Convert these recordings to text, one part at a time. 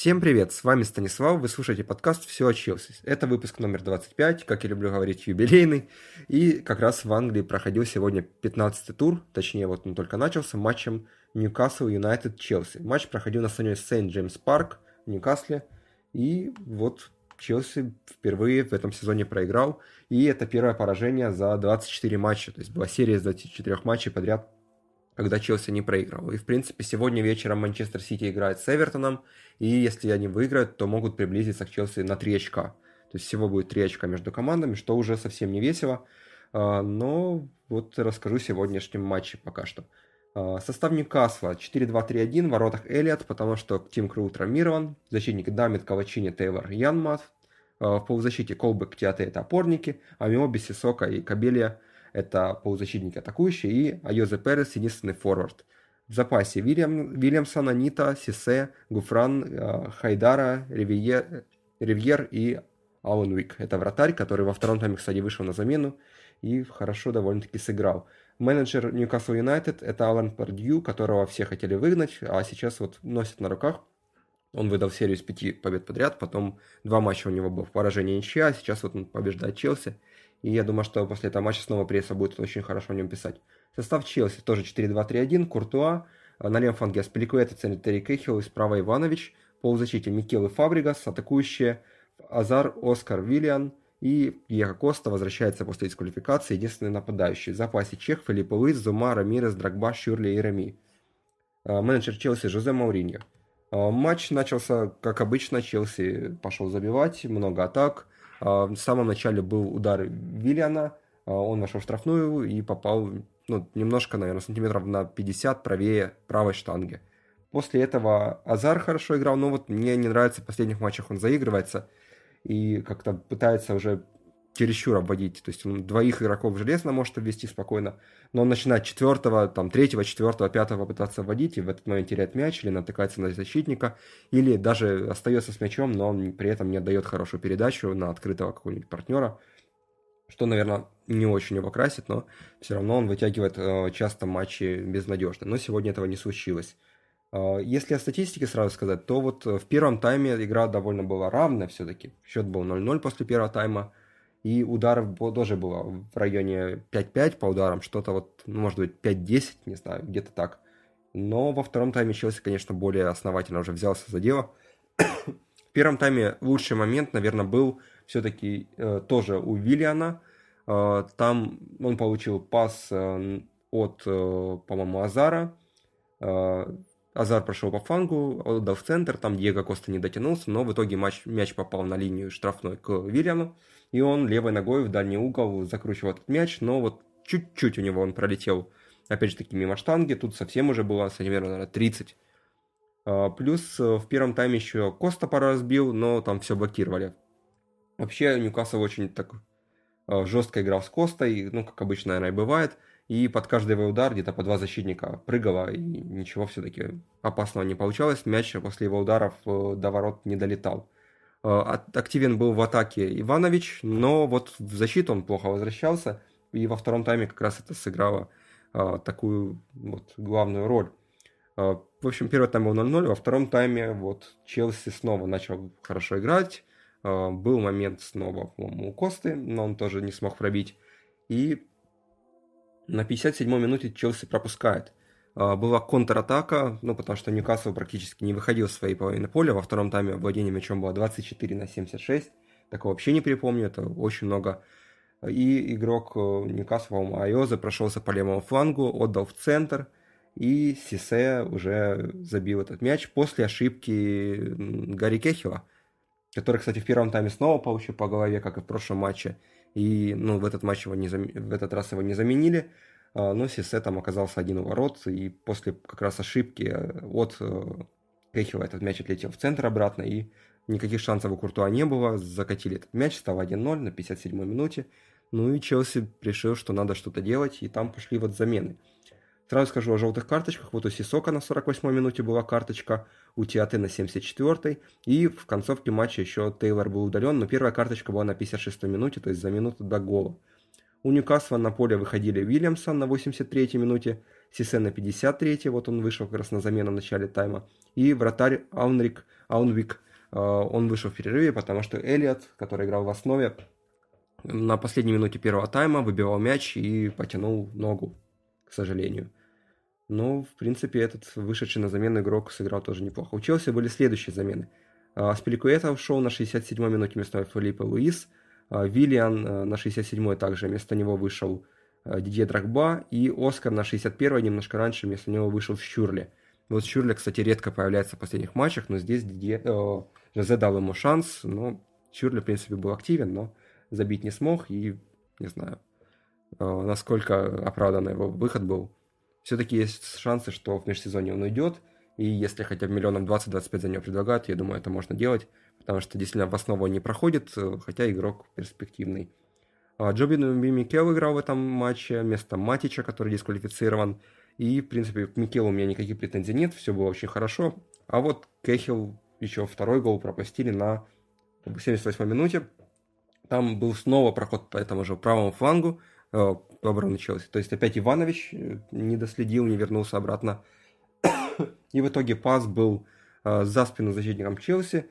Всем привет, с вами Станислав, вы слушаете подкаст «Все о Челси». Это выпуск номер 25, как я люблю говорить, юбилейный. И как раз в Англии проходил сегодня 15-й тур, точнее вот он только начался, матчем Ньюкасл Юнайтед Челси. Матч проходил на стадионе Сент Джеймс Парк в Ньюкасле. И вот Челси впервые в этом сезоне проиграл. И это первое поражение за 24 матча. То есть была серия из 24 матчей подряд когда Челси не проиграл. И, в принципе, сегодня вечером Манчестер Сити играет с Эвертоном, и если они выиграют, то могут приблизиться к Челси на 3 очка. То есть всего будет 3 очка между командами, что уже совсем не весело. А, но вот расскажу сегодняшнем матче пока что. А, состав Ньюкасла 4-2-3-1, в воротах Элliот, потому что Тим Крул травмирован, защитник Дамит, Кавачини, Тейлор, Янмат, а, в полузащите Колбек, Тиате это опорники, а Миоби, Сисока и Кабелия это полузащитники атакующие, и Айозе Перес единственный форвард. В запасе Вильям, Вильямсон, Анита, Сисе, Гуфран, э, Хайдара, Ривьер, Ривьер и Алан Уик. Это вратарь, который во втором тайме, кстати, вышел на замену и хорошо довольно-таки сыграл. Менеджер Ньюкасл Юнайтед – это Алан Пардью, которого все хотели выгнать, а сейчас вот носит на руках. Он выдал серию из пяти побед подряд, потом два матча у него было поражение ничья, а сейчас вот он побеждает Челси. И я думаю, что после этого матча снова пресса будет очень хорошо о нем писать. Состав Челси тоже 4-2-3-1. Куртуа, на левом фланге Аспиликуэта, Терри Кехил и справа Иванович. Полузащите Микел и Фабригас, атакующие Азар, Оскар, Виллиан и Диего Коста возвращается после дисквалификации, единственный нападающий. В запасе Чех, Филипп Луис, Зума, Рамирес, Драгба, Шюрли и Реми. А, менеджер Челси Жозе Мауриньо. А, матч начался, как обычно, Челси пошел забивать, много атак. А, в самом начале был удар Виллиана, а, он вошел в штрафную и попал ну, немножко, наверное, сантиметров на 50 правее правой штанги. После этого Азар хорошо играл, но вот мне не нравится в последних матчах он заигрывается и как-то пытается уже чересчур обводить. То есть он двоих игроков железно может ввести спокойно, но он начинает четвертого, там, третьего, четвертого, пятого пытаться вводить, и в этот момент теряет мяч, или натыкается на защитника, или даже остается с мячом, но он при этом не отдает хорошую передачу на открытого какого-нибудь партнера, что, наверное, не очень его красит, но все равно он вытягивает э, часто матчи безнадежно. Но сегодня этого не случилось. Э, если о статистике сразу сказать, то вот в первом тайме игра довольно была равная все-таки. Счет был 0-0 после первого тайма. И ударов тоже было в районе 5-5 по ударам, что-то вот, ну, может быть, 5-10, не знаю, где-то так. Но во втором тайме Челси, конечно, более основательно уже взялся за дело. в первом тайме лучший момент, наверное, был все-таки э, тоже у Виллиана. Э, там он получил пас э, от, э, по-моему, Азара. Э, Азар прошел по флангу, отдал в центр, там Диего Коста не дотянулся, но в итоге матч, мяч попал на линию штрафной к Вильяну и он левой ногой в дальний угол закручивал этот мяч, но вот чуть-чуть у него он пролетел, опять же таки, мимо штанги, тут совсем уже было сантиметров, наверное, 30. А, плюс э, в первом тайме еще Коста пару разбил, но там все блокировали. Вообще Ньюкасл очень так э, жестко играл с Костой, ну, как обычно, наверное, и бывает. И под каждый его удар где-то по два защитника прыгало, и ничего все-таки опасного не получалось. Мяч после его ударов э, до ворот не долетал. Э, активен был в атаке Иванович, но вот в защиту он плохо возвращался, и во втором тайме как раз это сыграло а, такую вот главную роль. А, в общем, первый тайм был 0-0, во втором тайме вот Челси снова начал хорошо играть, был момент снова, у Косты, но он тоже не смог пробить, и на 57-й минуте Челси пропускает. А, была контратака, ну, потому что Ньюкасл практически не выходил с своей половины поля. Во втором тайме владение мячом было 24 на 76. Такого вообще не припомню, это очень много. И игрок э, Ньюкасла Айоза прошелся по левому флангу, отдал в центр, и Сисе уже забил этот мяч после ошибки Гарри Кехила, который, кстати, в первом тайме снова получил по голове, как и в прошлом матче. И ну, в этот матч его не зам... в этот раз его не заменили. А, но Сисе там оказался один у ворот, и после как раз ошибки э, от э, Кехила этот мяч отлетел в центр обратно, и никаких шансов у Куртуа не было, закатили этот мяч, стал 1-0 на 57-й минуте, ну и Челси решил, что надо что-то делать, и там пошли вот замены. Сразу скажу о желтых карточках. Вот у Сисока на 48-й минуте была карточка, у Тиаты на 74-й. И в концовке матча еще Тейлор был удален, но первая карточка была на 56-й минуте, то есть за минуту до гола. У Ньюкасла на поле выходили Уильямсон на 83-й минуте, Сисе на 53-й, вот он вышел как раз на замену в начале тайма. И вратарь Аунрик, Аунвик, э, он вышел в перерыве, потому что Элliot, который играл в основе, на последней минуте первого тайма выбивал мяч и потянул ногу, к сожалению. Но, в принципе, этот вышедший на замену игрок сыграл тоже неплохо. У Челси были следующие замены. А, Спиликуэта ушел на 67-й минуте вместо Филиппа Луис. А, Виллиан э, на 67-й также вместо него вышел э, Дидье Драгба. И Оскар на 61-й немножко раньше вместо него вышел в Щурле. Вот Щурле, кстати, редко появляется в последних матчах, но здесь Дидье, э, Жозе дал ему шанс. Но Щурле, в принципе, был активен, но забить не смог. И не знаю, э, насколько оправданный его выход был. Все-таки есть шансы, что в межсезонье он уйдет – и если хотя бы миллионов 20-25 за него предлагают, я думаю, это можно делать, потому что действительно в основу не проходит, э, хотя игрок перспективный. А Джобин Микел играл в этом матче вместо Матича, который дисквалифицирован. И, в принципе, к Микелу у меня никаких претензий нет, все было очень хорошо. А вот Кехил еще второй гол пропустили на 78 минуте. Там был снова проход по этому же правому флангу э, обороны Челси. То есть опять Иванович э, не доследил, не вернулся обратно и в итоге пас был э, за спину защитником Челси.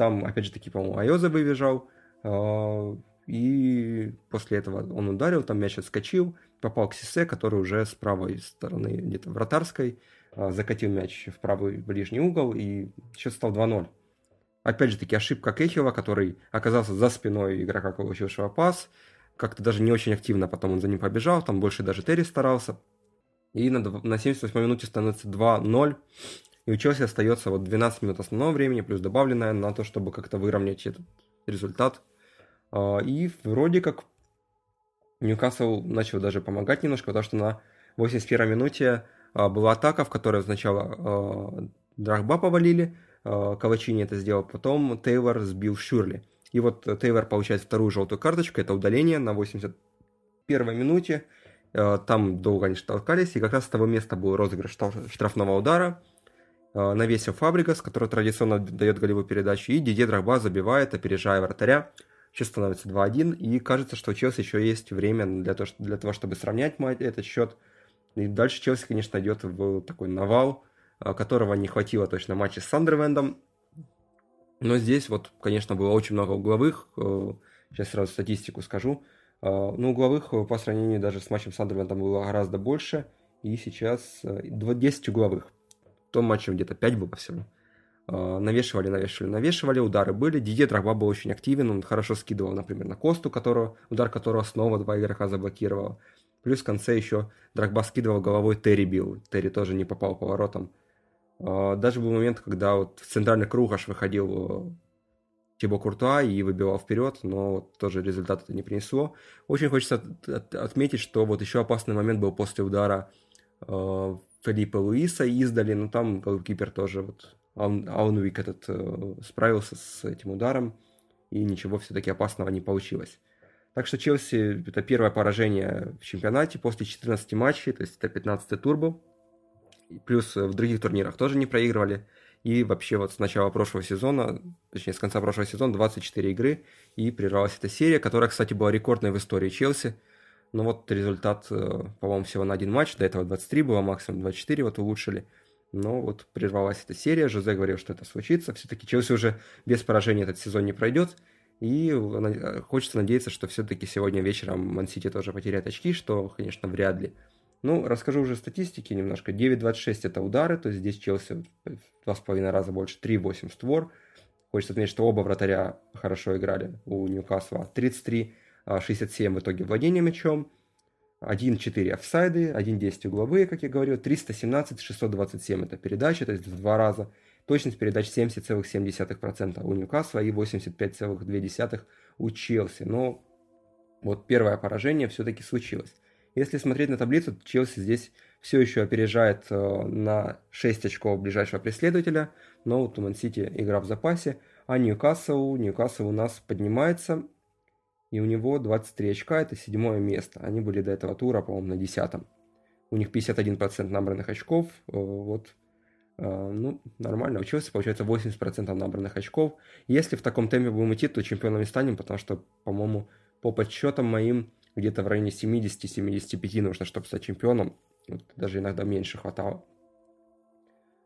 Там, опять же таки, по-моему, Айоза выбежал. Э, и после этого он ударил, там мяч отскочил, попал к Сисе, который уже с правой стороны, где-то вратарской, э, закатил мяч в правый ближний угол, и счет стал 2-0. Опять же таки, ошибка Кехила, который оказался за спиной игрока, получившего пас. Как-то даже не очень активно потом он за ним побежал, там больше даже Терри старался. И на 78 минуте становится 2-0. И у Челси остается вот 12 минут основного времени, плюс добавленное на то, чтобы как-то выровнять этот результат. А, и вроде как Ньюкасл начал даже помогать немножко, потому что на 81 минуте а, была атака, в которой сначала а, Драгба повалили, Кавачини это сделал, потом Тейлор сбил Шурли. И вот Тейлор получает вторую желтую карточку, это удаление на 81 минуте. Там долго они толкались, и как раз с того места был розыгрыш штрафного удара. Э, Навесил Фабрикас, который традиционно дает голевую передачу, и Дидье Драгба забивает, опережая вратаря. Счет становится 2-1, и кажется, что у Челси еще есть время для того, для того чтобы сравнять этот счет. И дальше Челси, конечно, идет в такой навал, э, которого не хватило точно в матче с Сандервендом. Но здесь вот, конечно, было очень много угловых. Сейчас сразу статистику скажу. А, ну, угловых э, по сравнению даже с матчем с Андервентом было гораздо больше. И сейчас 10 э, угловых. Том матче где-то 5 было всего. А, навешивали, навешивали, навешивали, удары были. Дидье Драгба был очень активен, он хорошо скидывал, например, на Косту, которого, удар которого снова два игрока заблокировал. Плюс в конце еще Драгба скидывал головой, Терри бил. Терри тоже не попал поворотом. А, даже был момент, когда вот в центральный круг аж выходил э, Тибо Куртуа и выбивал вперед, но вот тоже результат это не принесло. Очень хочется от, от, отметить, что вот еще опасный момент был после удара э, Филиппа Луиса издали, но там голкипер тоже вот Аунвик этот э, справился с этим ударом, и ничего все-таки опасного не получилось. Так что Челси это первое поражение в чемпионате после 14 матчей, то есть это 15-й тур был. Плюс в других турнирах тоже не проигрывали. И вообще вот с начала прошлого сезона, точнее с конца прошлого сезона 24 игры, и прервалась эта серия, которая, кстати, была рекордной в истории Челси. Но вот результат, э, по-моему, всего на один матч, до этого 23 было, максимум 24 вот улучшили. Но вот прервалась эта серия, Жозе говорил, что это случится. Все-таки Челси уже без поражения этот сезон не пройдет. И хочется надеяться, что все-таки сегодня вечером Мансити тоже потеряет очки, что, конечно, вряд ли. Ну, расскажу уже статистики немножко. 9.26 это удары, то есть здесь Челси два с половиной раза больше, 3.8 створ. Хочется отметить, что оба вратаря хорошо играли у Ньюкасла. 33-67 в итоге владения мячом. 1-4 офсайды, 1-10 угловые, как я говорил, 317-627 это передача, то есть в два раза. Точность передач 70,7% у Ньюкасла и 85,2% у Челси. Но вот первое поражение все-таки случилось. Если смотреть на таблицу, Челси здесь все еще опережает э, на 6 очков ближайшего преследователя, но у Ман-Сити игра в запасе, а Ньюкасл, Ньюкасл у нас поднимается, и у него 23 очка, это седьмое место. Они были до этого тура, по-моему, на десятом. У них 51% набранных очков, э, вот, э, ну, нормально. У Челси получается 80% набранных очков. Если в таком темпе будем идти, то чемпионами станем, потому что, по-моему, по подсчетам моим, где-то в районе 70-75 нужно, чтобы стать чемпионом. Вот, даже иногда меньше хватало.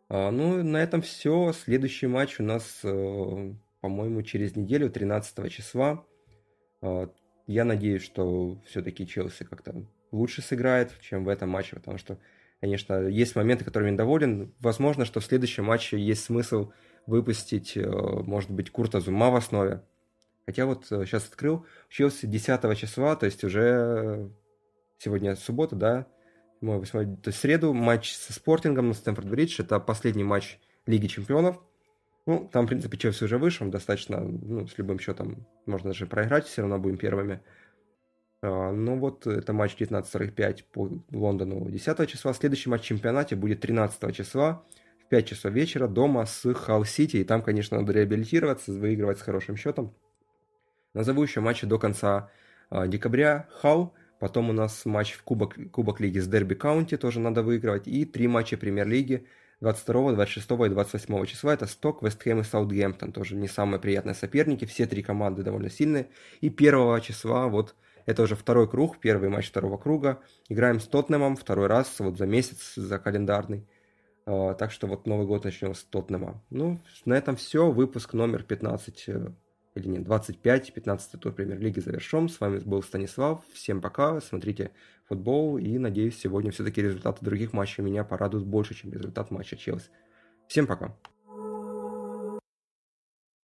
А, ну, на этом все. Следующий матч у нас, э, по-моему, через неделю, 13 числа. А, я надеюсь, что все-таки Челси как-то лучше сыграет, чем в этом матче, потому что, конечно, есть моменты, которыми недоволен. Возможно, что в следующем матче есть смысл выпустить, э, может быть, Курта Зума в основе. Хотя вот сейчас э, открыл, Челси 10 числа, то есть уже сегодня суббота, да, 8, то есть в среду матч со Спортингом на Стэнфорд-Бридж, это последний матч Лиги Чемпионов. Ну, там, в принципе, Челси уже вышел, достаточно, ну, с любым счетом можно даже проиграть, все равно будем первыми. А, ну вот, это матч 19.45 по Лондону 10 числа. Следующий матч в чемпионате будет 13 числа в 5 часов вечера дома с Халл-Сити. И там, конечно, надо реабилитироваться, выигрывать с хорошим счетом. Назову еще матчи до конца а, декабря. Халл Потом у нас матч в Кубок, Кубок Лиги с Дерби Каунти тоже надо выигрывать. И три матча Премьер-лиги 22, 26 и 28 числа. Это Сток, Вестхэм и Саутгемптон. Тоже не самые приятные соперники. Все три команды довольно сильные. И 1 числа вот это уже второй круг, первый матч второго круга. Играем с Тоттенемом второй раз, вот за месяц, за календарный. Uh, так что вот Новый год начнем с Тоттенема. Ну, на этом все. Выпуск номер 15 или нет, 25, 15 тур премьер-лиги завершен. С вами был Станислав. Всем пока, смотрите футбол и надеюсь, сегодня все-таки результаты других матчей меня порадуют больше, чем результат матча Челси. Всем пока.